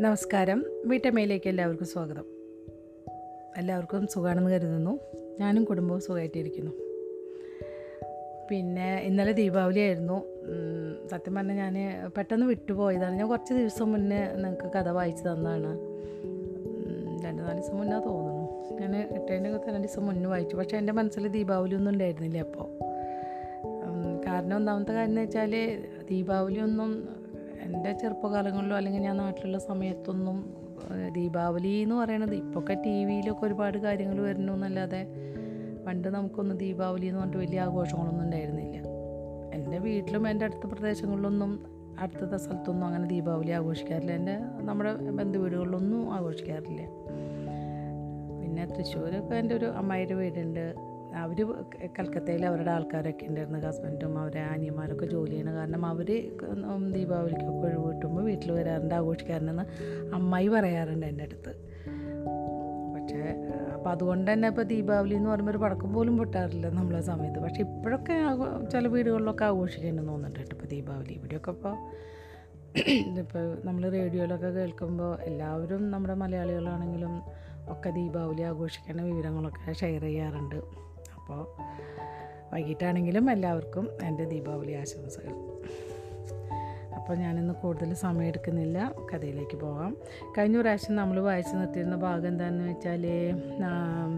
നമസ്കാരം. വീട്ടമ്മയിലേക്ക് എല്ലാവർക്കും സ്വാഗതം. എല്ലാവർക്കും സുഖമാണെന്ന് കരുതുന്നു. ഞാനും കുടുംബവും സുഖമായിട്ടിരിക്കുന്നു പിന്നെ ഇന്നലെ ദീപാവലി ആയിരുന്നു. സത്യം പറഞ്ഞാൽ ഞാൻ പെട്ടെന്ന് വിട്ടുപോയതാണ്. ഞാൻ കുറച്ച് ദിവസം മുന്നേ നിങ്ങൾക്ക് കഥ വായിച്ചു തന്നതാണ്. രണ്ട് നാല് ദിവസം മുന്നേ തോന്നുന്നു. ഞാൻ ഇട്ടതിന്റെ രണ്ട് ദിവസം മുന്നേ വായിച്ചു. പക്ഷേ എന്റെ മനസ്സിൽ ദീപാവലി ഒന്നും ഉണ്ടായിരുന്നില്ല അപ്പോൾ കാരണം ഒന്നാമത്തെ കാര്യം എന്ന് വെച്ചാൽ ദീപാവലി ഒന്നും എന്റെ ചെറുപ്പകാലങ്ങളിലോ അല്ലെങ്കിൽ ഞാൻ നാട്ടിലുള്ള സമയത്തൊന്നും ദീപാവലി എന്ന് പറയണത് ഇപ്പോഴൊക്കെ ടി വിയിലൊക്കെ ഒരുപാട് കാര്യങ്ങൾ വരുന്നു എന്നല്ലാതെ പണ്ട് നമുക്കൊന്നും ദീപാവലി എന്ന് പറഞ്ഞിട്ട് വലിയ ആഘോഷങ്ങളൊന്നും ഉണ്ടായിരുന്നില്ല. എന്റെ വീട്ടിലും എന്റെ അടുത്ത പ്രദേശങ്ങളിലൊന്നും അടുത്ത സ്ഥലത്തൊന്നും അങ്ങനെ ദീപാവലി ആഘോഷിക്കാറില്ല. എന്റെ നമ്മുടെ ബന്ധുവീടുകളിലൊന്നും ആഘോഷിക്കാറില്ല. പിന്നെ തൃശ്ശൂരൊക്കെ എന്റെ ഒരു അമ്മായിയുടെ വീടുണ്ട്. അവർ കൽക്കത്തയിൽ അവരുടെ ആൾക്കാരൊക്കെ ഉണ്ടായിരുന്നു. ഹസ്ബൻഡും അവരെ ആനിയന്മാരൊക്കെ ജോലി ചെയ്യണ കാരണം അവർ ദീപാവലിക്കൊക്കെ ഒഴിവ് കിട്ടുമ്പോൾ വീട്ടിൽ വരാറുണ്ട്. ആഘോഷിക്കാറുണ്ടെന്ന് അമ്മായി പറയാറുണ്ട് എന്റെ അടുത്ത്. പക്ഷേ അപ്പോൾ അതുകൊണ്ട് തന്നെ ഇപ്പോൾ ദീപാവലി എന്ന് പറയുമ്പോൾ ഒരു പടക്കം പോലും പൊട്ടാറില്ല നമ്മളെ സമയത്ത്. പക്ഷേ ഇപ്പോഴൊക്കെ ചില വീടുകളിലൊക്കെ ആഘോഷിക്കുന്നുണ്ടെന്ന് തോന്നുന്നുണ്ട് ഇപ്പോൾ ദീപാവലി. ഇവിടെയൊക്കെ ഇപ്പോൾ ഇപ്പോൾ നമ്മൾ റേഡിയോയിലൊക്കെ കേൾക്കുമ്പോൾ എല്ലാവരും നമ്മുടെ മലയാളികളാണെങ്കിലും ഒക്കെ ദീപാവലി ആഘോഷിക്കുന്ന വിവരങ്ങളൊക്കെ ഷെയർ ചെയ്യാറുണ്ട്. അപ്പോൾ വൈകിട്ടാണെങ്കിലും എല്ലാവർക്കും എന്റെ ദീപാവലി ആശംസകൾ. അപ്പോൾ ഞാനിന്ന് കൂടുതൽ സമയം എടുക്കുന്നില്ല. കഥയിലേക്ക് പോകാം കഴിഞ്ഞ പ്രാവശ്യം നമ്മൾ വായിച്ചു നിർത്തിയിരുന്ന ഭാഗം എന്താണെന്ന് വെച്ചാൽ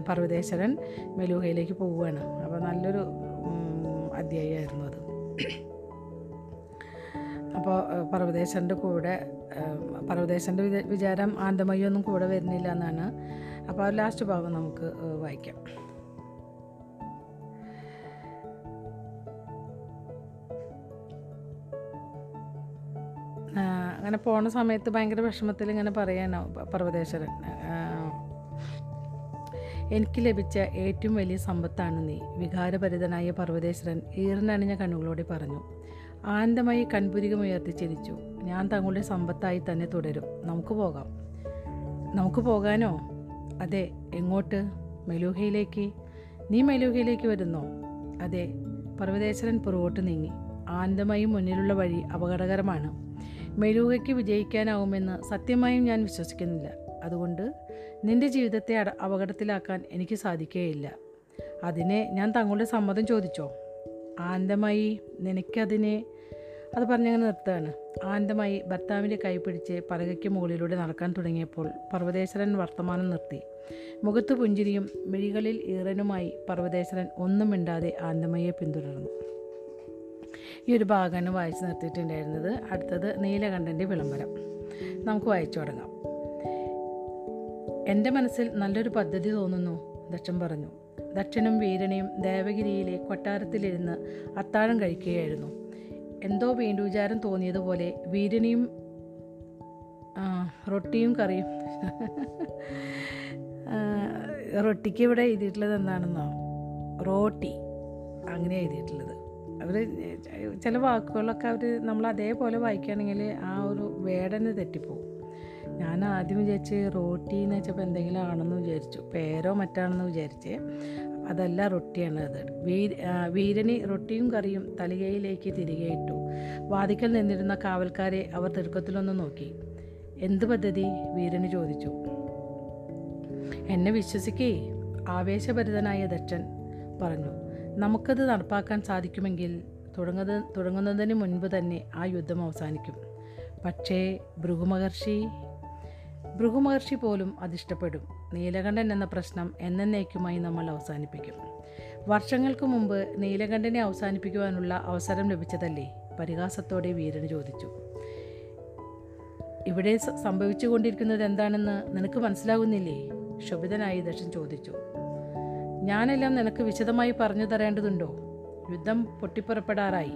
പർവതേശ്വരൻ മെലൂഹയിലേക്ക് പോവുകയാണ്. അപ്പോൾ നല്ലൊരു അധ്യായമായിരുന്നു അത്. അപ്പോൾ പർവതേശ്വരന്റെ കൂടെ പർവതേശ്വരന്റെ വിചാ- വിചാരം ആന്തമയൊന്നും കൂടെ വരുന്നില്ല എന്നാണ്. അപ്പോൾ ലാസ്റ്റ് ഭാഗം നമുക്ക് വായിക്കാം. അങ്ങനെ പോണ സമയത്ത് ഭയങ്കര വിഷമത്തിൽ ഇങ്ങനെ പറയാനോ പർവതേശ്വരൻ. എനിക്ക് ലഭിച്ച ഏറ്റവും വലിയ സമ്പത്താണ് നീ വികാരഭരിതനായ പർവതേശ്വരൻ ഈറിനണിഞ്ഞ കണ്ണുകളോടെ പറഞ്ഞു. ആനന്ദമായി കൺപുരികമുയർത്തി ചിരിച്ചു. ഞാൻ തങ്ങളുടെ സമ്പത്തായി തന്നെ തുടരും. നമുക്ക് പോകാം. നമുക്ക് പോകാനോ? അതെ എങ്ങോട്ട്? മെലൂഹയിലേക്ക്? നീ മെലൂഹയിലേക്ക് വരുന്നോ? അതെ പർവതേശ്വരൻ പുറകോട്ട് നീങ്ങി. ആനന്ദമായി മുന്നിലുള്ള വഴി അപകടകരമാണ്. മെലൂഹയ്ക്ക് വിജയിക്കാനാവുമെന്ന് സത്യമായും ഞാൻ വിശ്വസിക്കുന്നില്ല. അതുകൊണ്ട് നിന്റെ ജീവിതത്തെ അപകടത്തിലാക്കാൻ എനിക്ക് സാധിക്കുകയില്ല അതിനെ ഞാൻ തങ്ങളുടെ സമ്മതം ചോദിച്ചോ? ആനന്ദമായി നിനക്കതിനെ അത് പറഞ്ഞങ്ങനെ നിർത്തുകയാണ്. ആനന്ദമായി ഭർത്താവിന്റെ കൈ പിടിച്ച് പലകയ്ക്ക് മുകളിലൂടെ നടക്കാൻ തുടങ്ങിയപ്പോൾ പർവതേശ്വരൻ വർത്തമാനം നിർത്തി. മുഖത്ത് പുഞ്ചിരിയും മിഴികളിൽ ഈറനുമായി പർവതേശ്വരൻ ഒന്നും മിണ്ടാതെ ആനന്ദമയെ പിന്തുടർന്നു. ഈ ഒരു ഭാഗമാണ് വായിച്ച് നിർത്തിയിട്ടുണ്ടായിരുന്നത്. അടുത്തത് നീലകണ്ഠന്റെ വിളംബരം. നമുക്ക് വായിച്ചു തുടങ്ങാം. എന്റെ മനസ്സിൽ നല്ലൊരു പദ്ധതി തോന്നുന്നു ദക്ഷൻ പറഞ്ഞു. ദക്ഷനും വീരണിയും ദേവഗിരിയിലെ കൊട്ടാരത്തിലിരുന്ന് അത്താഴം കഴിക്കുകയായിരുന്നു. എന്തോ വീണ്ടുവിചാരം തോന്നിയതുപോലെ വീരണിയും റൊട്ടിയും കറിയും റൊട്ടിക്ക് ഇവിടെ എഴുതിയിട്ടുള്ളത് എന്താണെന്നോ? റോട്ടി. അങ്ങനെ എഴുതിയിട്ടുള്ളത്. അവർ ചില വാക്കുകളൊക്കെ അവർ നമ്മൾ അതേപോലെ വായിക്കുകയാണെങ്കിൽ ആ ഒരു വേടന് തെറ്റിപ്പോവും. ഞാൻ ആദ്യം വിചാരിച്ച് റോട്ടി എന്ന് വെച്ചപ്പോൾ എന്തെങ്കിലും ആണെന്ന് വിചാരിച്ചു. പേരോ മറ്റാണെന്ന് വിചാരിച്ച്. അതല്ല റൊട്ടിയാണ് അത്. വീര വീരനി റൊട്ടിയും കറിയും തലികയിലേക്ക് തിരികെ ഇട്ടു. വാതിക്കൽ നിന്നിരുന്ന കാവൽക്കാരെ അവർ തിടുക്കത്തിലൊന്ന് നോക്കി. എന്ത് പദ്ധതി? വീരന് ചോദിച്ചു. എന്നെ വിശ്വസിക്കേ? ആവേശഭരിതനായ ദക്ഷൻ പറഞ്ഞു. നമുക്കത് നടപ്പാക്കാൻ സാധിക്കുമെങ്കിൽ തുടങ്ങുന്നത് തുടങ്ങുന്നതിന് മുൻപ് തന്നെ ആ യുദ്ധം അവസാനിക്കും. പക്ഷേ ഭൃഗുമഹർഷി ഭൃഗുമഹർഷി പോലും അതിഷ്ടപ്പെടും. നീലകണ്ഠൻ എന്ന പ്രശ്നം എന്നേക്കുമായി നമ്മൾ അവസാനിപ്പിക്കും. വർഷങ്ങൾക്ക് മുമ്പ് നീലകണ്ഠനെ അവസാനിപ്പിക്കുവാനുള്ള അവസരം ലഭിച്ചതല്ലേ? പരിഹാസത്തോടെ വീരൻ ചോദിച്ചു. ഇവിടെ സംഭവിച്ചുകൊണ്ടിരിക്കുന്നത് എന്താണെന്ന് നിനക്ക് മനസ്സിലാകുന്നില്ലേ? ക്ഷുഭിതനായി ദശൻ ചോദിച്ചു. ഞാനെല്ലാം നിനക്ക് വിശദമായി പറഞ്ഞു തരേണ്ടതുണ്ടോ? യുദ്ധം പൊട്ടിപ്പുറപ്പെടാറായി.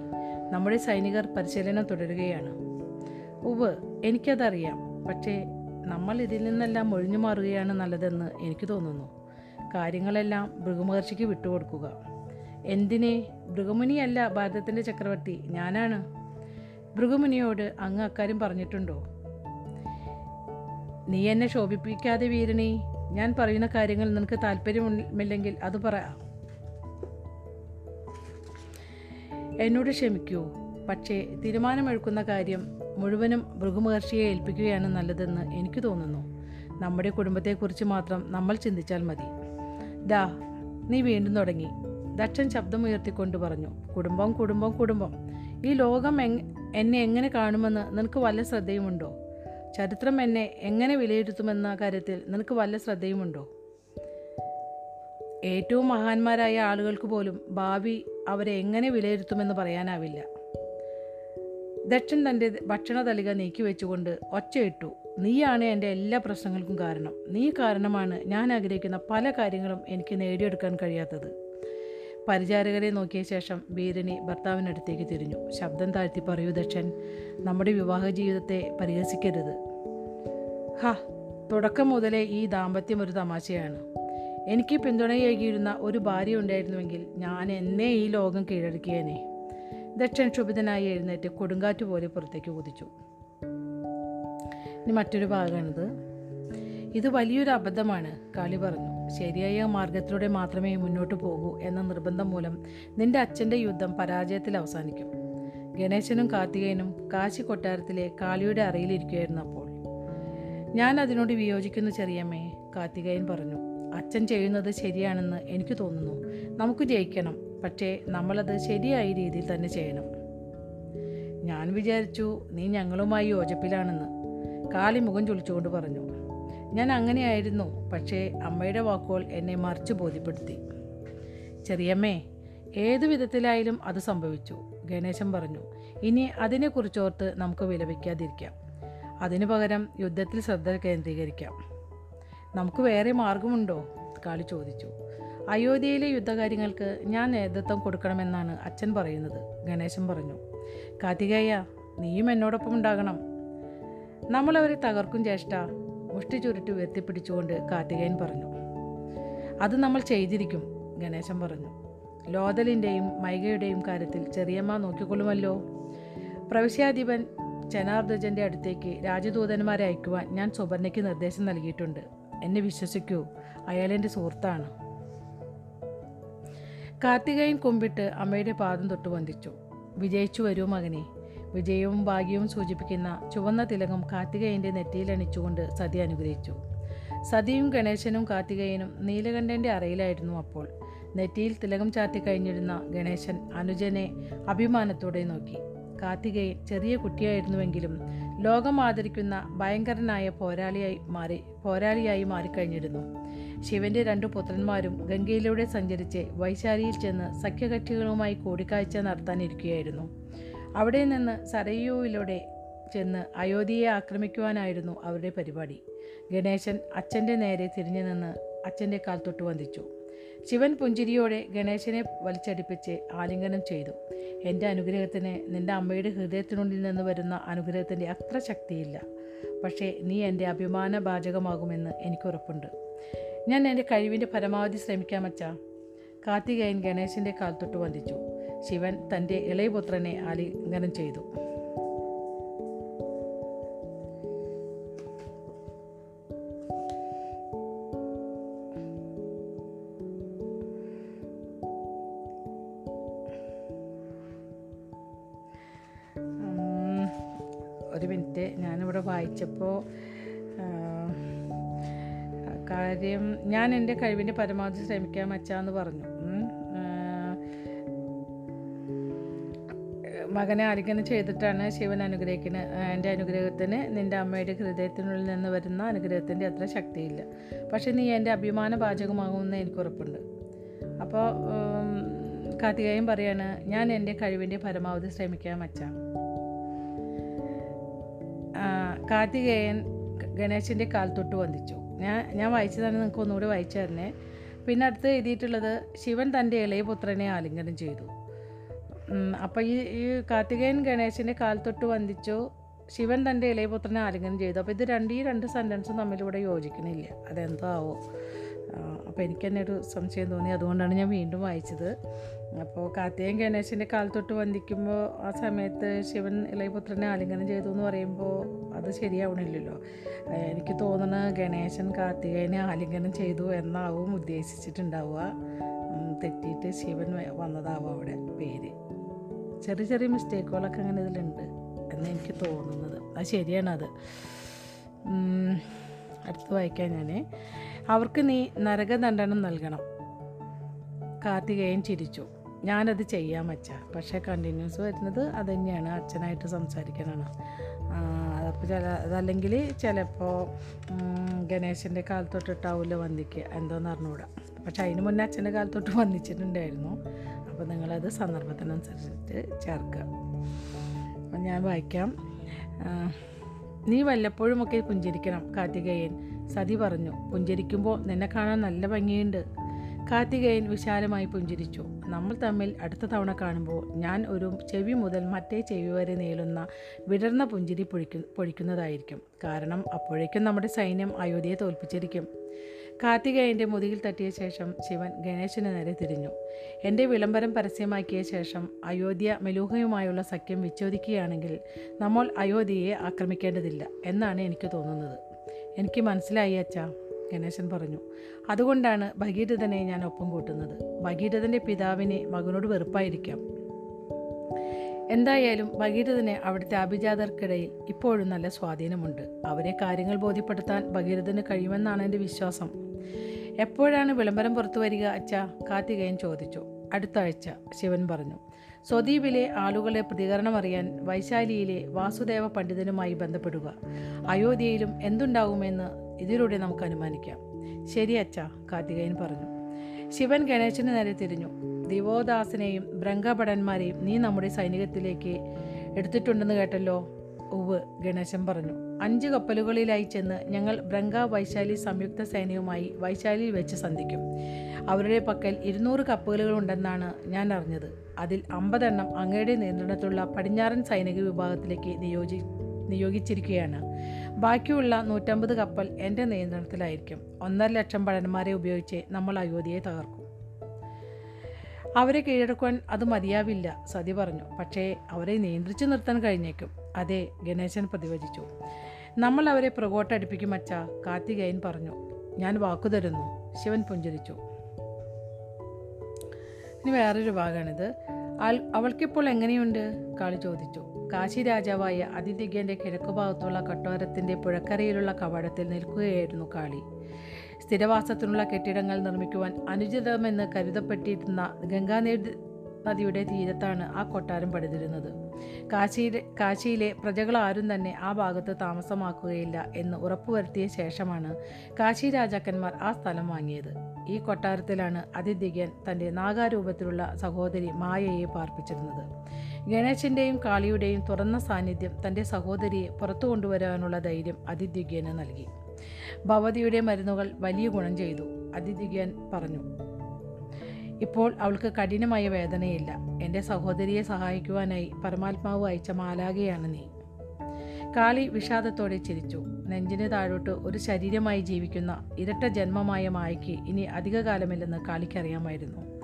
നമ്മുടെ സൈനികർ പരിശീലനം തുടരുകയാണ്. ഉവ് എനിക്കതറിയാം. പക്ഷേ നമ്മൾ ഇതിൽ നിന്നെല്ലാം ഒഴിഞ്ഞു മാറുകയാണ് നല്ലതെന്ന് എനിക്ക് തോന്നുന്നു. കാര്യങ്ങളെല്ലാം ഭൃഗുമഹർഷിക്ക് വിട്ടുകൊടുക്കുക. എന്തിനെ? ഭൃഗമുനിയല്ല ഭാരതത്തിന്റെ ചക്രവർത്തി. ഞാനാണ്. ഭൃഗമുനിയോട് അങ്ങ് അക്കാര്യം പറഞ്ഞിട്ടുണ്ടോ? നീ എന്നെ ശോഭിപ്പിക്കാതെ വീരണി ഞാൻ പറയുന്ന കാര്യങ്ങൾ നിനക്ക് താല്പര്യമില്ലെങ്കിൽ അത് പറ. എന്നോട് ക്ഷമിക്കൂ. പക്ഷേ തീരുമാനമെടുക്കുന്ന കാര്യം മുഴുവനും ഭൃഗുമഹർഷിയെ ഏൽപ്പിക്കുകയാണ് നല്ലതെന്ന് എനിക്ക് തോന്നുന്നു. നമ്മുടെ കുടുംബത്തെക്കുറിച്ച് മാത്രം നമ്മൾ ചിന്തിച്ചാൽ മതി. ദാ നീ വീണ്ടും തുടങ്ങി. ദക്ഷൻ ശബ്ദം ഉയർത്തിക്കൊണ്ട് പറഞ്ഞു. കുടുംബം കുടുംബം കുടുംബം. ഈ ലോകം എന്നെ എങ്ങനെ കാണുമെന്ന് നിനക്ക് വല്ല ശ്രദ്ധയുമുണ്ടോ? ചരിത്രം എന്നെ എങ്ങനെ വിലയിരുത്തുമെന്ന കാര്യത്തിൽ നിനക്ക് വല്ല ശ്രദ്ധയുമുണ്ടോ? ഏറ്റവും മഹാന്മാരായ ആളുകൾക്ക് പോലും ഭാവി അവരെ എങ്ങനെ വിലയിരുത്തുമെന്ന് പറയാനാവില്ല. ദക്ഷൻ തന്റെ ഭക്ഷണ തലിക നീക്കി വെച്ചുകൊണ്ട് ഒച്ചയിട്ടു നീയാണ് എന്റെ എല്ലാ പ്രശ്നങ്ങൾക്കും കാരണം. നീ കാരണമാണ് ഞാൻ ആഗ്രഹിക്കുന്ന പല കാര്യങ്ങളും എനിക്ക് നേടിയെടുക്കാൻ കഴിയാത്തത്. പരിചാരകരെ നോക്കിയ ശേഷം ബീരണി ഭർത്താവിനടുത്തേക്ക് തിരിഞ്ഞു. ശബ്ദം താഴ്ത്തി പറയൂ ദക്ഷൻ. നമ്മുടെ വിവാഹ ജീവിതത്തെ പരിഹസിക്കരുത്. ഹ തുടക്കം മുതലേ ഈ ദാമ്പത്യം ഒരു തമാശയാണ്. എനിക്ക് പിന്തുണയേകിയിരുന്ന ഒരു ഭാര്യ ഉണ്ടായിരുന്നുവെങ്കിൽ ഞാൻ എന്നെ ഈ ലോകം കീഴടക്കിയേനെ. ദക്ഷൻ ക്ഷുഭിതനായി എഴുന്നേറ്റ് കൊടുങ്കാറ്റ് പോലെ പുറത്തേക്ക് കുതിച്ചു. ഇനി മറ്റൊരു ഭാഗമാണിത്. ഇത് വലിയൊരു അബദ്ധമാണ് കാളി പറഞ്ഞു. ശരിയായ മാർഗത്തിലൂടെ മാത്രമേ മുന്നോട്ട് പോകൂ എന്ന നിർബന്ധം മൂലം നിന്റെ അച്ഛന്റെ യുദ്ധം പരാജയത്തിൽ അവസാനിക്കും. ഗണേശനും കാർത്തികേയനും കാശി കൊട്ടാരത്തിലെ കാളിയുടെ അറയിലിരിക്കുകയായിരുന്നു അപ്പോൾ. ഞാൻ അതിനോട് വിയോജിക്കുന്നു ചെറിയമ്മേ കാർത്തികേയൻ പറഞ്ഞു. അച്ഛൻ ചെയ്യുന്നത് ശരിയാണെന്ന് എനിക്ക് തോന്നുന്നു. നമുക്ക് ജയിക്കണം. പക്ഷേ നമ്മളത് ശരിയായ രീതിയിൽ തന്നെ ചെയ്യണം. ഞാൻ വിചാരിച്ചു നീ ഞങ്ങളുമായി യോജിപ്പിലാണെന്ന്. കാളി മുഖം ചൊളിച്ചുകൊണ്ട് പറഞ്ഞു. ഞാൻ അങ്ങനെയായിരുന്നു പക്ഷേ അമ്മയുടെ വാക്കുകൾ എന്നെ മറിച്ച് ബോധ്യപ്പെടുത്തി. ചെറിയമ്മേ ഏതു വിധത്തിലായാലും അത് സംഭവിച്ചു ഗണേശൻ പറഞ്ഞു. ഇനി അതിനെക്കുറിച്ചോർത്ത് നമുക്ക് വിലപിക്കാതിരിക്കാം. അതിനു പകരം യുദ്ധത്തിൽ ശ്രദ്ധ കേന്ദ്രീകരിക്കാം. നമുക്ക് വേറെ മാർഗമുണ്ടോ? കാളി ചോദിച്ചു. അയോധ്യയിലെ യുദ്ധകാര്യങ്ങൾക്ക് ഞാൻ നേതൃത്വം കൊടുക്കണമെന്നാണ് അച്ഛൻ പറയുന്നത് ഗണേശൻ പറഞ്ഞു. കാത്തികയ്യ നീയും എന്നോടൊപ്പം ഉണ്ടാകണം. നമ്മളവരെ തകർക്കും ചേഷ്ട മുഷ്ടി ചുരുട്ടി ഉയർത്തിപ്പിടിച്ചുകൊണ്ട് കാർത്തികേയൻ പറഞ്ഞു. അത് നമ്മൾ ചെയ്തിരിക്കും ഗണേശൻ പറഞ്ഞു. ലോതലിന്റെയും മൈകയുടെയും കാര്യത്തിൽ ചെറിയമ്മ നോക്കിക്കൊള്ളുമല്ലോ. പ്രവിശ്യാധിപൻ ജനാർദ്ദജന്റെ അടുത്തേക്ക് രാജദൂതന്മാരെ അയക്കുവാൻ ഞാൻ സുബർണയ്ക്ക് നിർദ്ദേശം നൽകിയിട്ടുണ്ട്. എന്നെ വിശ്വസിക്കൂ അയാളെന്റെ സുഹൃത്താണ്. കാർത്തികയും കുമ്പിട്ട് അമ്മയുടെ പാദം തൊട്ട് വന്ദിച്ചു വിജയിച്ചു വരൂ മകനെ. വിജയവും ഭാഗ്യവും സൂചിപ്പിക്കുന്ന ചുവന്ന തിലകം കാർത്തികേയന്റെ നെറ്റിയിൽ അണിച്ചുകൊണ്ട് സതി അനുഗ്രഹിച്ചു. സതിയും ഗണേശനും കാർത്തികേയനും നീലകണ്ഠന്റെ അറയിലായിരുന്നു അപ്പോൾ. നെറ്റിയിൽ തിലകം ചാർത്തി കഴിഞ്ഞിരുന്ന ഗണേശൻ അനുജനെ അഭിമാനത്തോടെ നോക്കി. കാർത്തികേയൻ ചെറിയ കുട്ടിയായിരുന്നുവെങ്കിലും ലോകം ആദരിക്കുന്ന ഭയങ്കരനായ പോരാളിയായി മാറി പോരാളിയായി മാറിക്കഴിഞ്ഞിരുന്നു. ശിവന്റെ രണ്ടു പുത്രന്മാരും ഗംഗയിലൂടെ സഞ്ചരിച്ച് വൈശാലിയിൽ ചെന്ന് സഖ്യകക്ഷികളുമായി കൂടിക്കാഴ്ച നടത്താനിരിക്കുകയായിരുന്നു. അവിടെ നിന്ന് സരയൂവിലൂടെ ചെന്ന് അയോധ്യയെ ആക്രമിക്കുവാനായിരുന്നു അവരുടെ പരിപാടി. ഗണേശൻ അച്ഛന്റെ നേരെ തിരിഞ്ഞു നിന്ന് അച്ഛന്റെ കാൽ തൊട്ട് വന്ദിച്ചു. ശിവൻ പുഞ്ചിരിയോടെ ഗണേശനെ വലിച്ചടിപ്പിച്ച് ആലിംഗനം ചെയ്തു. എന്റെ അനുഗ്രഹത്തിന് നിന്റെ അമ്മയുടെ ഹൃദയത്തിനുള്ളിൽ നിന്ന് വരുന്ന അനുഗ്രഹത്തിന്റെ അത്ര ശക്തിയില്ല. പക്ഷേ നീ എന്റെ അഭിമാന എനിക്ക് ഉറപ്പുണ്ട് ഞാൻ എന്റെ കഴിവിന്റെ പരമാവധി ശ്രമിക്കാമച്ചാ കാർത്തികേയൻ ഗണേശന്റെ തൊട്ട് വന്ദിച്ചു. ശിവൻ തന്റെ ഇളയപുത്രനെ ആലിംഗനം ചെയ്തു. ഒരു മിനിറ്റ് ഞാനിവിടെ വായിച്ചപ്പോൾ കാര്യം ഞാൻ എന്റെ കഴിവിന്റെ പരമാവധി ശ്രമിക്കാൻ വച്ചാന്ന് പറഞ്ഞു. മകനെ ആലിംഗനം ചെയ്തിട്ടാണ് ശിവൻ അനുഗ്രഹിക്കുന്നത് എന്റെ അനുഗ്രഹത്തിന് നിന്റെ അമ്മയുടെ ഹൃദയത്തിനുള്ളിൽ നിന്ന് വരുന്ന അനുഗ്രഹത്തിന്റെ അത്ര ശക്തിയില്ല. പക്ഷേ നീ എന്റെ അഭിമാന പാചകമാകുമെന്ന് എനിക്ക് ഉറപ്പുണ്ട്. അപ്പോൾ കാർത്തികയും പറയാണ് ഞാൻ എന്റെ കഴിവിന്റെ പരമാവധി ശ്രമിക്കാൻ വച്ചാ കാർത്തികേയൻ ഗണേശന്റെ കാൽ തൊട്ട് വന്ദിച്ചു. ഞാൻ ഞാൻ വായിച്ചതാണ് നിങ്ങൾക്ക് ഒന്നുകൂടി വായിച്ചു തരണേ പിന്നെ അടുത്ത് എഴുതിയിട്ടുള്ളത് ശിവൻ തന്റെ ഇളയ പുത്രനെ ആലിംഗനം ചെയ്തു. അപ്പോൾ ഈ ഈ കാർത്തികേയൻ ഗണേശന്റെ കാൽ തൊട്ട് വന്ദിച്ചു. ശിവൻ തന്റെ ഇളയ പുത്രനെ ആലിംഗനം ചെയ്തു. അപ്പോൾ ഇത് രണ്ട് ഈ രണ്ട് സെന്റൻസും തമ്മിലൂടെ യോജിക്കണില്ല. അതെന്തോ ആവോ അപ്പോൾ എനിക്ക് തന്നെ ഒരു സംശയം തോന്നി. അതുകൊണ്ടാണ് ഞാൻ വീണ്ടും വായിച്ചത്. അപ്പോൾ കാർത്തികൻ ഗണേശന്റെ കാൽ തൊട്ട് വന്ദിക്കുമ്പോൾ ആ സമയത്ത് ശിവൻ ഇളയപുത്രനെ ആലിംഗനം ചെയ്തു എന്ന് പറയുമ്പോൾ അത് ശരിയാവണില്ലല്ലോ. എനിക്ക് തോന്നുന്നു ഗണേശൻ കാർത്തികേയനെ ആലിംഗനം ചെയ്തു എന്നാവും ഉദ്ദേശിച്ചിട്ടുണ്ടാവുക. തെറ്റിയിട്ട് ശിവൻ വന്നതാവും അവിടെ പേര്. ചെറിയ ചെറിയ മിസ്റ്റേക്കുകളൊക്കെ അങ്ങനെ ഇതിലുണ്ട് എന്ന് എനിക്ക് തോന്നുന്നത്. അത് ശരിയാണത്. അടുത്ത് വായിക്കാൻ ഞാൻ അവർക്ക് നീ നരകദണ്ഡനം നൽകണം. കാർത്തികേയൻ ചിരിച്ചു. ഞാനത് ചെയ്യാൻ വച്ച പക്ഷേ കണ്ടിന്യൂസ് വരുന്നത് അത് തന്നെയാണ് അച്ഛനായിട്ട് സംസാരിക്കാനാണ്. അപ്പോൾ ചില അതല്ലെങ്കിൽ ചിലപ്പോൾ ഗണേശന്റെ കാലത്തൊട്ടിട്ടാവില്ല വന്ദിക്ക്. എന്തോന്ന് അറിഞ്ഞുകൂടാ പക്ഷെ അതിന് മുന്നേ അച്ഛന്റെ കാലത്തോട്ട് വന്നിച്ചിട്ടുണ്ടായിരുന്നു. അപ്പോൾ നിങ്ങളത് സന്ദർഭത്തിനനുസരിച്ചിട്ട് ചേർക്കുക. അപ്പം ഞാൻ വായിക്കാം. നീ വല്ലപ്പോഴുമൊക്കെ പുഞ്ചിരിക്കണം കാർത്തികേയൻ. സതി പറഞ്ഞു പുഞ്ചിരിക്കുമ്പോൾ നിന്നെ കാണാൻ നല്ല ഭംഗിയുണ്ട്. കാർത്തികേയൻ വിശാലമായി പുഞ്ചിരിച്ചു. നമ്മൾ തമ്മിൽ അടുത്ത തവണ കാണുമ്പോൾ ഞാൻ ഒരു ചെവി മുതൽ മറ്റേ ചെവി വരെ നീളുന്ന വിടർന്ന പുഞ്ചിരി പൊഴിക്കു പൊഴിക്കുന്നതായിരിക്കും. കാരണം അപ്പോഴേക്കും നമ്മുടെ സൈന്യം അയോധ്യയെ തോൽപ്പിച്ചിരിക്കും. കാർത്തികേയന്റെ മുതുകിൽ തട്ടിയ ശേഷം ശിവൻ ഗണേശന് നേരെ തിരിഞ്ഞു. എന്റെ വിളംബരം പരസ്യമാക്കിയ ശേഷം അയോധ്യ മെലൂഹയുമായുള്ള സഖ്യം വിച്ഛോദിക്കുകയാണെങ്കിൽ നമ്മൾ അയോധ്യയെ ആക്രമിക്കേണ്ടതില്ല എന്നാണ് എനിക്ക് തോന്നുന്നത്. എനിക്ക് മനസ്സിലായി അച്ഛാ ഗണേശൻ പറഞ്ഞു. അതുകൊണ്ടാണ് ഭഗീരഥനെ ഞാൻ ഒപ്പം കൂട്ടുന്നത്. ഭഗീരഥന്റെ പിതാവിനെ മകനോട് വെറുപ്പായിരിക്കാം. എന്തായാലും ഭഗീരഥന് അവിടുത്തെ അഭിജാതർക്കിടയിൽ ഇപ്പോഴും നല്ല സ്വാധീനമുണ്ട്. അവരെ കാര്യങ്ങൾ ബോധ്യപ്പെടുത്താൻ ഭഗീരഥന് കഴിയുമെന്നാണ് എന്റെ വിശ്വാസം. എപ്പോഴാണ് വിളംബരം പുറത്തു വരിക അച്ഛ? കാർത്തികയൻ ചോദിച്ചു. അടുത്ത ആഴ്ച ശിവൻ പറഞ്ഞു. സ്വദീപിലെ ആളുകളെ പ്രതികരണം അറിയാൻ വൈശാലിയിലെ വാസുദേവ പണ്ഡിതനുമായി ബന്ധപ്പെടുക. അയോധ്യയിലും എന്തുണ്ടാകുമെന്ന് ഇതിലൂടെ നമുക്ക് അനുമാനിക്കാം. ശരി അച്ഛ കാർത്തികയൻ പറഞ്ഞു. ശിവൻ ഗണേശന് നേരെ തിരിഞ്ഞു. ദിവോദാസിനെയും ബ്രംഗഭടന്മാരെയും നീ നമ്മുടെ സൈനികത്തിലേക്ക് എടുത്തിട്ടുണ്ടെന്ന് കേട്ടല്ലോ? ഉവ് ഗണേശൻ പറഞ്ഞു. അഞ്ച് കപ്പലുകളിലായി ചെന്ന് ഞങ്ങൾ ബ്രങ്ക വൈശാലി സംയുക്ത സേനയുമായി വൈശാലിയിൽ വെച്ച് സന്ധിക്കും. അവരുടെ പക്കൽ ഇരുന്നൂറ് കപ്പലുകളുണ്ടെന്നാണ് ഞാൻ അറിഞ്ഞത്. അതിൽ അമ്പതെണ്ണം അങ്ങയുടെ നിയന്ത്രണത്തിലുള്ള പടിഞ്ഞാറൻ സൈനിക വിഭാഗത്തിലേക്ക് നിയോജി നിയോഗിച്ചിരിക്കുകയാണ്. ബാക്കിയുള്ള നൂറ്റമ്പത് കപ്പൽ എന്റെ നിയന്ത്രണത്തിലായിരിക്കും. ഒന്നര ലക്ഷം പഴന്മാരെ ഉപയോഗിച്ച് നമ്മൾ അയോധ്യയെ തകർക്കും. അവരെ കീഴടക്കുവാൻ അത് മതിയാവില്ല സതി പറഞ്ഞു. പക്ഷേ അവരെ നിയന്ത്രിച്ചു നിർത്താൻ കഴിഞ്ഞേക്കും. അതെ ഗണേശൻ പ്രതിവചിച്ചു. നമ്മൾ അവരെ പുറകോട്ടടുപ്പിക്കും അച്ഛ കാർത്തികേയൻ പറഞ്ഞു. ഞാൻ വാക്കു തരുന്നു ശിവൻ പുഞ്ചരിച്ചു. ഇനി വേറൊരു ഭാഗമാണിത് അവൾക്കിപ്പോൾ എങ്ങനെയുണ്ട്? കാളി ചോദിച്ചു. കാശി രാജാവായ അതിദിഗ്യന്റെ കിഴക്കുഭാഗത്തുള്ള കട്ടോരത്തിന്റെ പുഴക്കരയിലുള്ള കവാടത്തിൽ നിൽക്കുകയായിരുന്നു കാളി. സ്ഥിരവാസത്തിനുള്ള കെട്ടിടങ്ങൾ നിർമ്മിക്കുവാൻ അനുചിതമെന്ന് കരുതപ്പെട്ടിരുന്ന ഗംഗാനദി നദിയുടെ തീരത്താണ് ആ കൊട്ടാരം പണിതിരുന്നത്. കാശിയിലെ കാശിയിലെ പ്രജകൾ ആരും തന്നെ ആ ഭാഗത്ത് താമസമാക്കുകയില്ല എന്ന് ഉറപ്പുവരുത്തിയ ശേഷമാണ് കാശി രാജാക്കന്മാർ ആ സ്ഥലം വാങ്ങിയത്. ഈ കൊട്ടാരത്തിലാണ് അതിദിഗ്യൻ തന്റെ നാഗാരൂപത്തിലുള്ള സഹോദരി മായയെ പാർപ്പിച്ചിരുന്നത്. ഗണേശന്റെയും കാളിയുടെയും തുറന്ന സാന്നിധ്യം തന്റെ സഹോദരിയെ പുറത്തു കൊണ്ടുവരാനുള്ള ധൈര്യം അതിദിഗ്യന് നൽകി. ഭവതിയുടെ മരുന്നുകൾ വലിയ ഗുണം ചെയ്തു അതിദിഗ്യൻ പറഞ്ഞു. ഇപ്പോൾ അവൾക്ക് കഠിനമായ വേദനയില്ല. എന്റെ സഹോദരിയെ സഹായിക്കുവാനായി പരമാത്മാവ് അയച്ച മാലാകയാണ് നീ. കാളി വിഷാദത്തോടെ ചിരിച്ചു. നെഞ്ചിന് താഴോട്ട് ഒരു ശരീരമായി ജീവിക്കുന്ന ഇരട്ട ജന്മമായ മായയ്ക്ക് ഇനി അധികകാലമില്ലെന്ന് കാളിക്കറിയാമായിരുന്നു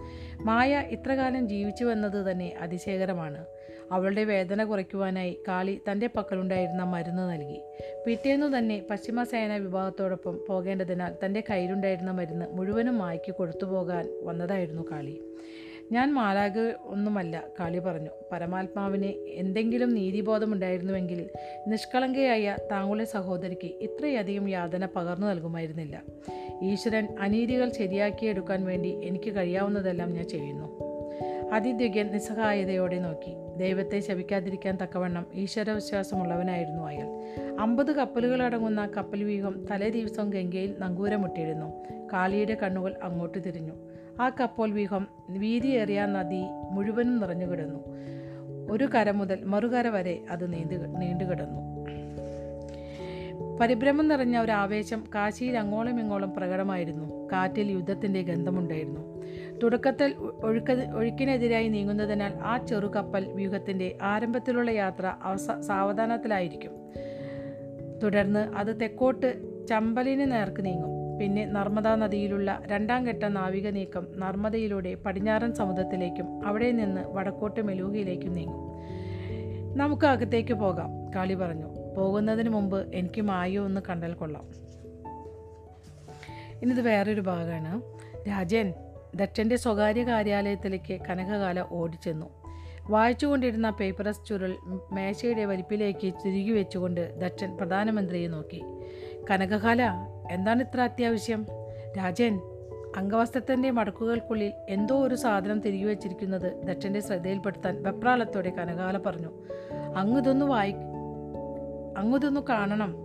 മായ ഇത്രകാലം ജീവിച്ചു വന്നത് തന്നെ അതിശയകരമാണ്. അവളുടെ വേദന കുറയ്ക്കുവാനായി കാളി തന്റെ പക്കലുണ്ടായിരുന്ന മരുന്ന് നൽകി. പിറ്റേന്നു തന്നെ പശ്ചിമസേന വിഭാഗത്തോടൊപ്പം പോകേണ്ടതിനാൽ തന്റെ കയ്യിലുണ്ടായിരുന്ന മരുന്ന് മുഴുവനും മായ്ക്ക് കൊടുത്തുപോകാൻ വന്നതായിരുന്നു കാളി. ഞാൻ മാലാക ഒന്നുമല്ല കാളി പറഞ്ഞു. പരമാത്മാവിന് എന്തെങ്കിലും നീതിബോധമുണ്ടായിരുന്നുവെങ്കിൽ നിഷ്കളങ്കയായ താങ്കളുടെ സഹോദരിക്ക് ഇത്രയധികം യാതന പകർന്നു നൽകുമായിരുന്നില്ല. ഈശ്വരൻ അനീതികൾ ശരിയാക്കിയെടുക്കാൻ വേണ്ടി എനിക്ക് കഴിയാവുന്നതെല്ലാം ഞാൻ ചെയ്യുന്നു. അതിദ്വിഗ്യൻ നിസ്സഹായതയോടെ നോക്കി. ദൈവത്തെ ശപിക്കാതിരിക്കാൻ തക്കവണ്ണം ഈശ്വരവിശ്വാസമുള്ളവനായിരുന്നു അയാൾ. അമ്പത് കപ്പലുകളടങ്ങുന്ന കപ്പൽ വ്യൂഹം തലേ ദിവസം ഗംഗയിൽ നങ്കൂരമുട്ടിയിരുന്നു. കാളിയുടെ കണ്ണുകൾ അങ്ങോട്ട് തിരിഞ്ഞു. ആ കപ്പൽ വ്യൂഹം വീതിയേറിയ നദി മുഴുവനും നിറഞ്ഞു കിടന്നു. ഒരു കര മുതൽ മറുകര വരെ അത് നീണ്ടു നീണ്ടുകിടന്നു പരിഭ്രമം നിറഞ്ഞ ഒരു ആവേശം കാശിയിൽ അങ്ങോളം ഇങ്ങോളം പ്രകടമായിരുന്നു. കാറ്റിൽ യുദ്ധത്തിന്റെ ഗന്ധമുണ്ടായിരുന്നു. തുടക്കത്തിൽ ഒഴുക്ക ഒഴുക്കിനെതിരായി നീങ്ങുന്നതിനാൽ ആ ചെറുകപ്പൽ വ്യൂഹത്തിന്റെ ആരംഭത്തിലുള്ള യാത്ര അവസ സാവധാനത്തിലായിരിക്കും. തുടർന്ന് അത് തെക്കോട്ട് ചമ്പലിന് നേർക്ക് നീങ്ങും. പിന്നെ നർമ്മദാ നദിയിലുള്ള രണ്ടാം ഘട്ട നാവിക നീക്കം നർമ്മദയിലൂടെ പടിഞ്ഞാറൻ സമുദ്രത്തിലേക്കും അവിടെ നിന്ന് വടക്കോട്ട് മെലൂഹയിലേക്കും നീങ്ങും. നമുക്ക് അകത്തേക്ക് പോകാം കാളി പറഞ്ഞു. പോകുന്നതിന് മുമ്പ് എനിക്ക് മായോ ഒന്ന് കണ്ടാൽ കൊള്ളാം. ഇനിത് വേറൊരു ഭാഗമാണ് രാജൻ ദക്ഷന്റെ സ്വകാര്യ കാര്യാലയത്തിലേക്ക് കനകകാല ഓടിച്ചെന്നു. വായിച്ചുകൊണ്ടിരുന്ന പേപ്പറസ് ചുരുൾ മേശയുടെ വലിപ്പിലേക്ക് തിരികെ വെച്ചുകൊണ്ട് ദക്ഷൻ പ്രധാനമന്ത്രിയെ നോക്കി. കനകകാല എന്താണ് ഇത്ര അത്യാവശ്യം? രാജൻ അംഗവസ്ത്രത്തിന്റെ മടക്കുകൾക്കുള്ളിൽ എന്തോ ഒരു സാധനം തിരികെ വെച്ചിരിക്കുന്നത് ദക്ഷന്റെ ശ്രദ്ധയിൽപ്പെടുത്താൻ വെപ്രാളത്തോടെ കനകാല പറഞ്ഞു. അങ്ങുതൊന്നു വായി അങ്ങുതൊന്നു കാണണം.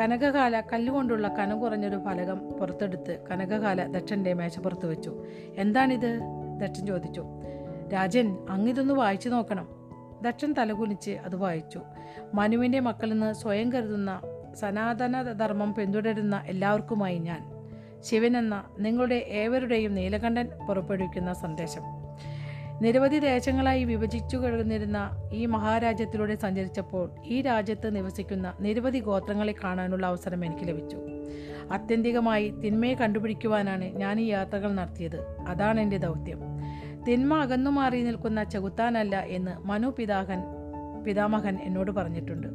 കനകകാല കല്ലുകൊണ്ടുള്ള കനം കുറഞ്ഞൊരു ഫലകം പുറത്തെടുത്ത് കനകകാല ദക്ഷന്റെ മേശപ്പുറത്ത് വെച്ചു. എന്താണിത്? ദക്ഷൻ ചോദിച്ചു. രാജൻ അങ്ങിതൊന്ന് വായിച്ചു നോക്കണം. ദക്ഷൻ തലകുനിച്ച് അത് വായിച്ചു. മനുവിന്റെ മക്കളെന്ന് സ്വയം കരുതുന്ന സനാതന ധർമ്മം പിന്തുടരുന്ന എല്ലാവർക്കുമായി ഞാൻ. ശിവനെന്ന നിങ്ങളുടെ ഏവരുടെയും നീലകണ്ഠൻ പുറപ്പെടുവിക്കുന്ന സന്ദേശം. നിരവധി ദേശങ്ങളായി വിഭജിച്ചു കിടന്നിരുന്ന ഈ മഹാരാജ്യത്തിലൂടെ സഞ്ചരിച്ചപ്പോൾ ഈ രാജ്യത്ത് നിവസിക്കുന്ന നിരവധി ഗോത്രങ്ങളെ കാണാനുള്ള അവസരം എനിക്ക് ലഭിച്ചു. അത്യന്തികമായി തിന്മയെ കണ്ടുപിടിക്കുവാനാണ് ഞാൻ ഈ യാത്രകൾ നടത്തിയത്. അതാണ് എന്റെ ദൗത്യം. തിന്മ അകന്നു മാറി നിൽക്കുന്ന ചെകുത്താനല്ല എന്ന് മനു പിതാഹൻ പിതാമഹൻ എന്നോട് പറഞ്ഞിട്ടുണ്ട്.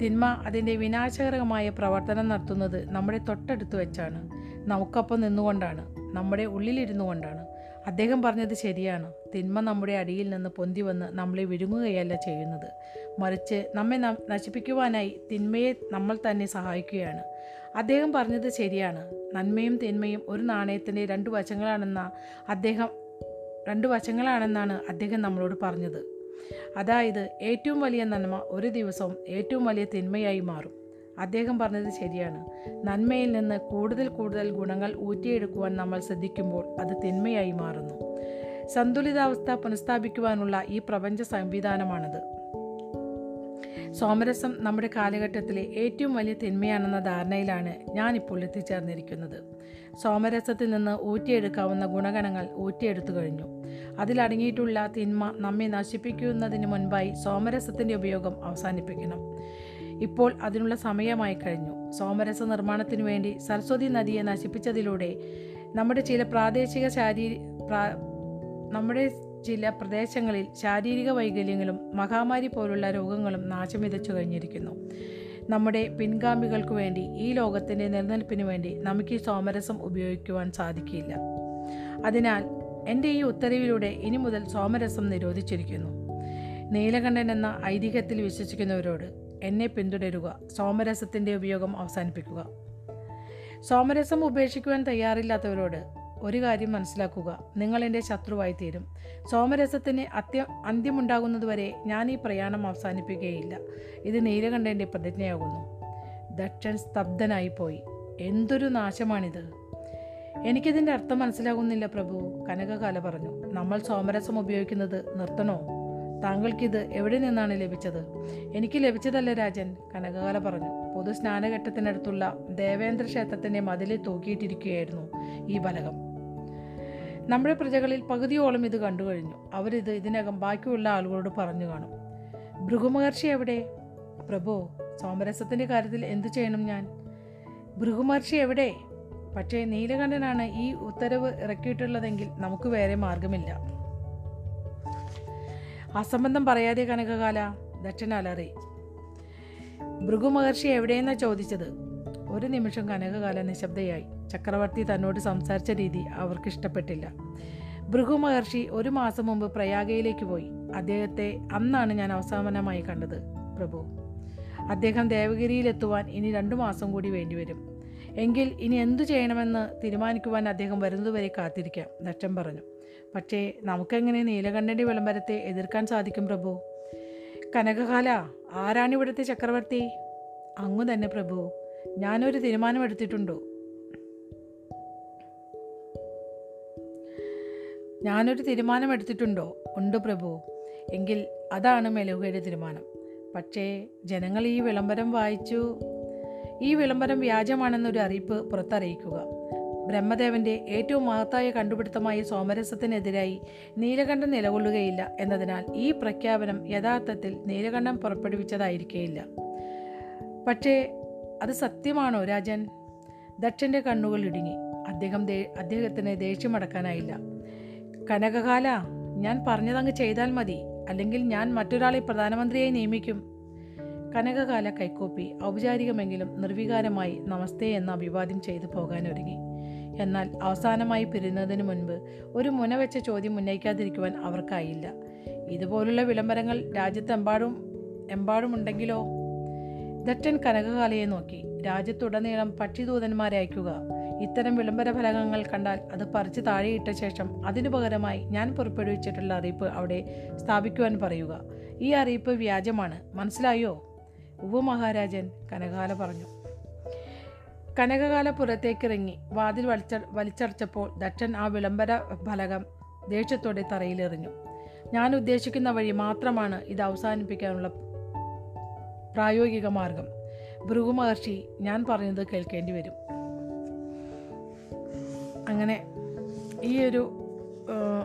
തിന്മ അതിന്റെ വിനാശകരമായ പ്രവർത്തനം നടത്തുന്നത് നമ്മുടെ തൊട്ടടുത്ത് വെച്ചാണ്. നമുക്കൊപ്പം നിന്നുകൊണ്ടാണ്. നമ്മുടെ ഉള്ളിലിരുന്നു കൊണ്ടാണ് അദ്ദേഹം പറഞ്ഞത് ശരിയാണ്. തിന്മ നമ്മുടെ അടിയിൽ നിന്ന് പൊന്തി വന്ന് നമ്മളെ വിഴുങ്ങുകയല്ല ചെയ്യുന്നത്. മറിച്ച് നമ്മെ നശിപ്പിക്കുവാനായി തിന്മയെ നമ്മൾ തന്നെ സഹായിക്കുകയാണ്. അദ്ദേഹം പറഞ്ഞത് ശരിയാണ്. നന്മയും തിന്മയും ഒരു നാണയത്തിന്റെ രണ്ട് വശങ്ങളാണെന്ന അദ്ദേഹം രണ്ട് വശങ്ങളാണെന്നാണ് അദ്ദേഹം നമ്മളോട് പറഞ്ഞത്. അതായത് ഏറ്റവും വലിയ നന്മ ഒരു ദിവസവും ഏറ്റവും വലിയ തിന്മയായി മാറും. അദ്ദേഹം പറഞ്ഞത് ശരിയാണ്. നന്മയിൽ നിന്ന് കൂടുതൽ കൂടുതൽ ഗുണങ്ങൾ ഊറ്റിയെടുക്കുവാൻ നമ്മൾ ശ്രദ്ധിക്കുമ്പോൾ അത് തിന്മയായി മാറുന്നു. സന്തുലിതാവസ്ഥ പുനഃസ്ഥാപിക്കുവാനുള്ള ഈ പ്രപഞ്ച സംവിധാനമാണത്. സോമരസം നമ്മുടെ കാലഘട്ടത്തിലെ ഏറ്റവും വലിയ തിന്മയാണെന്ന ധാരണയിലാണ് ഞാനിപ്പോൾ എത്തിച്ചേർന്നിരിക്കുന്നത്. സോമരസത്തിൽ നിന്ന് ഊറ്റിയെടുക്കാവുന്ന ഗുണഗണങ്ങൾ ഊറ്റിയെടുത്തു കഴിഞ്ഞു. അതിലടങ്ങിയിട്ടുള്ള തിന്മ നമ്മെ നശിപ്പിക്കുന്നതിന് മുൻപായി സോമരസത്തിന്റെ ഉപയോഗം അവസാനിപ്പിക്കണം. ഇപ്പോൾ അതിനുള്ള സമയമായി കഴിഞ്ഞു. സോമരസ നിർമ്മാണത്തിനു വേണ്ടി സരസ്വതി നദിയെ നശിപ്പിച്ചതിലൂടെ നമ്മുടെ ചില പ്രാദേശിക ശാരീരി നമ്മുടെ ചില പ്രദേശങ്ങളിൽ ശാരീരിക വൈകല്യങ്ങളും മഹാമാരി പോലുള്ള രോഗങ്ങളും നാശം വിതച്ചു കഴിഞ്ഞിരിക്കുന്നു. നമ്മുടെ പിൻഗാമികൾക്ക് വേണ്ടി ഈ ലോകത്തിന്റെ നിലനിൽപ്പിന് വേണ്ടി നമുക്ക് ഈ സോമരസം ഉപയോഗിക്കുവാൻ സാധിക്കില്ല. അതിനാൽ എന്റെ ഈ ഉത്തരവിലൂടെ ഇനി മുതൽ സോമരസം നിരോധിച്ചിരിക്കുന്നു. നീലകണ്ഠൻ എന്ന ഐതിഹ്യത്തിൽ വിശ്വസിക്കുന്നവരോട് എന്നെ പിന്തുടരുക സോമരസത്തിന്റെ ഉപയോഗം അവസാനിപ്പിക്കുക. സോമരസം ഉപേക്ഷിക്കുവാൻ തയ്യാറില്ലാത്തവരോട് ഒരു കാര്യം മനസ്സിലാക്കുക നിങ്ങൾ എന്റെ ശത്രുവായി തീരും. സോമരസത്തിന് അത്യ അന്ത്യമുണ്ടാകുന്നതുവരെ ഞാൻ ഈ പ്രയാണം അവസാനിപ്പിക്കുകയില്ല. ഇത് നീലകണ്ഠന്റെ പ്രതിജ്ഞയാകുന്നു. ദക്ഷൻ സ്തബ്ധനായി പോയി. എന്തൊരു നാശമാണിത്? എനിക്കിതിന്റെ അർത്ഥം മനസ്സിലാകുന്നില്ല പ്രഭു കനകകാല പറഞ്ഞു. നമ്മൾ സോമരസം ഉപയോഗിക്കുന്നത് നിർത്തണോ? താങ്കൾക്കിത് എവിടെ നിന്നാണ് ലഭിച്ചത്? എനിക്ക് ലഭിച്ചതല്ല രാജൻ കനകകാല പറഞ്ഞു. പൊതു സ്നാനഘട്ടത്തിനടുത്തുള്ള ദേവേന്ദ്ര ക്ഷേത്രത്തിന്റെ മതിലിൽ തൂക്കിയിട്ടിരിക്കുകയായിരുന്നു ഈ ഫലകം നമ്മുടെ പ്രജകളിൽ പകുതിയോളം ഇത് കണ്ടു കഴിഞ്ഞു അവരിത് ഇതിനകം ബാക്കിയുള്ള ആളുകളോട് പറഞ്ഞു കാണും. ഭൃഗുമഹർഷി എവിടെ? പ്രഭു സോമരസത്തിന്റെ കാര്യത്തിൽ എന്തു ചെയ്യണം ഞാൻ? ഭൃഗുമഹർഷി എവിടെ? പക്ഷേ നീലകണ്ഠനാണ് ഈ ഉത്തരവ് ഇറക്കിയിട്ടുള്ളതെങ്കിൽ നമുക്ക് വേറെ മാർഗമില്ല അസംബന്ധം പറയാതെ കനകകാല ദക്ഷൻ അലറി ഭൃഗുമഹർഷി എവിടെയെന്നാ ചോദിച്ചത്? ഒരു നിമിഷം കനകകാല നിശബ്ദയായി. ചക്രവർത്തി തന്നോട് സംസാരിച്ച രീതി അവർക്ക് ഇഷ്ടപ്പെട്ടില്ല. ഭൃഗു മഹർഷി ഒരു മാസം മുമ്പ് പ്രയാഗയിലേക്ക് പോയി. അദ്ദേഹത്തെ അന്നാണ് ഞാൻ അവസാനമായി കണ്ടത് പ്രഭു. അദ്ദേഹം ദേവഗിരിയിലെത്തുവാൻ ഇനി രണ്ടു മാസം കൂടി വേണ്ടിവരും. എങ്കിൽ ഇനി എന്തു ചെയ്യണമെന്ന് തീരുമാനിക്കുവാൻ അദ്ദേഹം വരുന്നതുവരെ കാത്തിരിക്കാം ദക്ഷൻ പറഞ്ഞു. പക്ഷേ നമുക്കെങ്ങനെ നീലകണ്ഠന്റെ വിളംബരത്തെ എതിർക്കാൻ സാധിക്കും പ്രഭു? കനകകാല ആരാണ് ഇവിടുത്തെ ചക്രവർത്തി? അങ്ങു തന്നെ പ്രഭു ഞാനൊരു തീരുമാനമെടുത്തിട്ടുണ്ടോ? ഞാനൊരു തീരുമാനമെടുത്തിട്ടുണ്ടോ? ഉണ്ട് പ്രഭു. എങ്കിൽ അതാണ് മെലുകയുടെ തീരുമാനം. പക്ഷേ ജനങ്ങൾ ഈ വിളംബരം വായിച്ചു. ഈ വിളംബരം വ്യാജമാണെന്നൊരു അറിയിപ്പ് പുറത്തറിയിക്കുക. ബ്രഹ്മദേവന്റെ ഏറ്റവും മഹത്തായ കണ്ടുപിടുത്തമായ സോമരസത്തിനെതിരായി നീലകണ്ഠൻ നിലകൊള്ളുകയില്ല എന്നതിനാൽ ഈ പ്രഖ്യാപനം യഥാർത്ഥത്തിൽ നീലകണ്ഠൻ പുറപ്പെടുവിച്ചതായിരിക്കേയില്ല. പക്ഷേ അത് സത്യമാണോ രാജൻ? ദക്ഷന്റെ കണ്ണുകൾ ഇടുങ്ങി. അദ്ദേഹം അദ്ദേഹത്തിന് ദേഷ്യമടക്കാനായില്ല കനകകാല ഞാൻ പറഞ്ഞതങ്ങ് ചെയ്താൽ മതി. അല്ലെങ്കിൽ ഞാൻ മറ്റൊരാളെ പ്രധാനമന്ത്രിയായി നിയമിക്കും. കനകകാല കൈക്കോപ്പി ഔപചാരികമെങ്കിലും നിർവികാരമായി നമസ്തേ എന്ന അഭിവാദ്യം ചെയ്തു പോകാനൊരുങ്ങി. എന്നാൽ അവസാനമായി പിരിയുന്നതിന് മുൻപ് ഒരു മുന വെച്ച ചോദ്യം ഉന്നയിക്കാതിരിക്കുവാൻ അവർക്കായില്ല. ഇതുപോലുള്ള വിളംബരങ്ങൾ രാജ്യത്തെമ്പാടും എമ്പാടുമുണ്ടെങ്കിലോ? ദറ്റൻ കനകകാലയെ നോക്കി. രാജ്യത്തുടനീളം പക്ഷിദൂതന്മാരെ അയക്കുക. ഇത്തരം വിളംബര ഫലകങ്ങൾ കണ്ടാൽ അത് പറിച്ച് താഴെയിട്ട ശേഷം അതിനു പകരമായി ഞാൻ പുറപ്പെടുവിച്ചിട്ടുള്ള അറിയിപ്പ് അവിടെ സ്ഥാപിക്കുവാൻ പറയുക. ഈ അറിയിപ്പ് വ്യാജമാണ്. മനസ്സിലായോ? ഉപമഹാരാജൻ മഹാരാജൻ കനകാല പറഞ്ഞു. കനകകാല പുറത്തേക്കിറങ്ങി വാതിൽ വലിച്ച വലിച്ചടച്ചപ്പോൾ ദട്ടൻ ആ വിളംബര ഫലകം ദേഷ്യത്തോടെ തറയിലെറിഞ്ഞു ഞാൻ ഉദ്ദേശിക്കുന്ന വഴി മാത്രമാണ് ഇത് അവസാനിപ്പിക്കാനുള്ള പ്രായോഗിക മാർഗം. ഭൃഗു മഹർഷി ഞാൻ പറയുന്നത് കേൾക്കേണ്ടി വരും. അങ്ങനെ ഈ ഒരു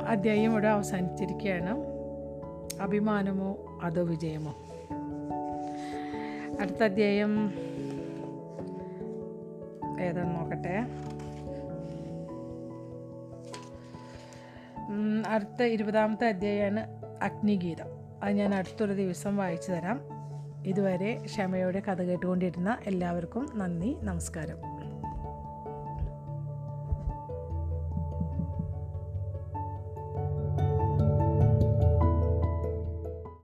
അധ്യായം ഇവിടെ അവസാനിച്ചിരിക്കുകയാണ്. അഭിമാനമോ അതോ വിജയമോ? അടുത്ത അധ്യായം. ഏതാന്ന് നോക്കട്ടെ? അടുത്ത ഇരുപതാമത്തെ അധ്യായമാണ് അഗ്നിഗീതം. അത് ഞാൻ അടുത്തൊരു ദിവസം വായിച്ചു തരാം. ഇതുവരെ ക്ഷമയോടെ കഥ കേട്ടുകൊണ്ടിരുന്ന എല്ലാവർക്കും നന്ദി നമസ്കാരം.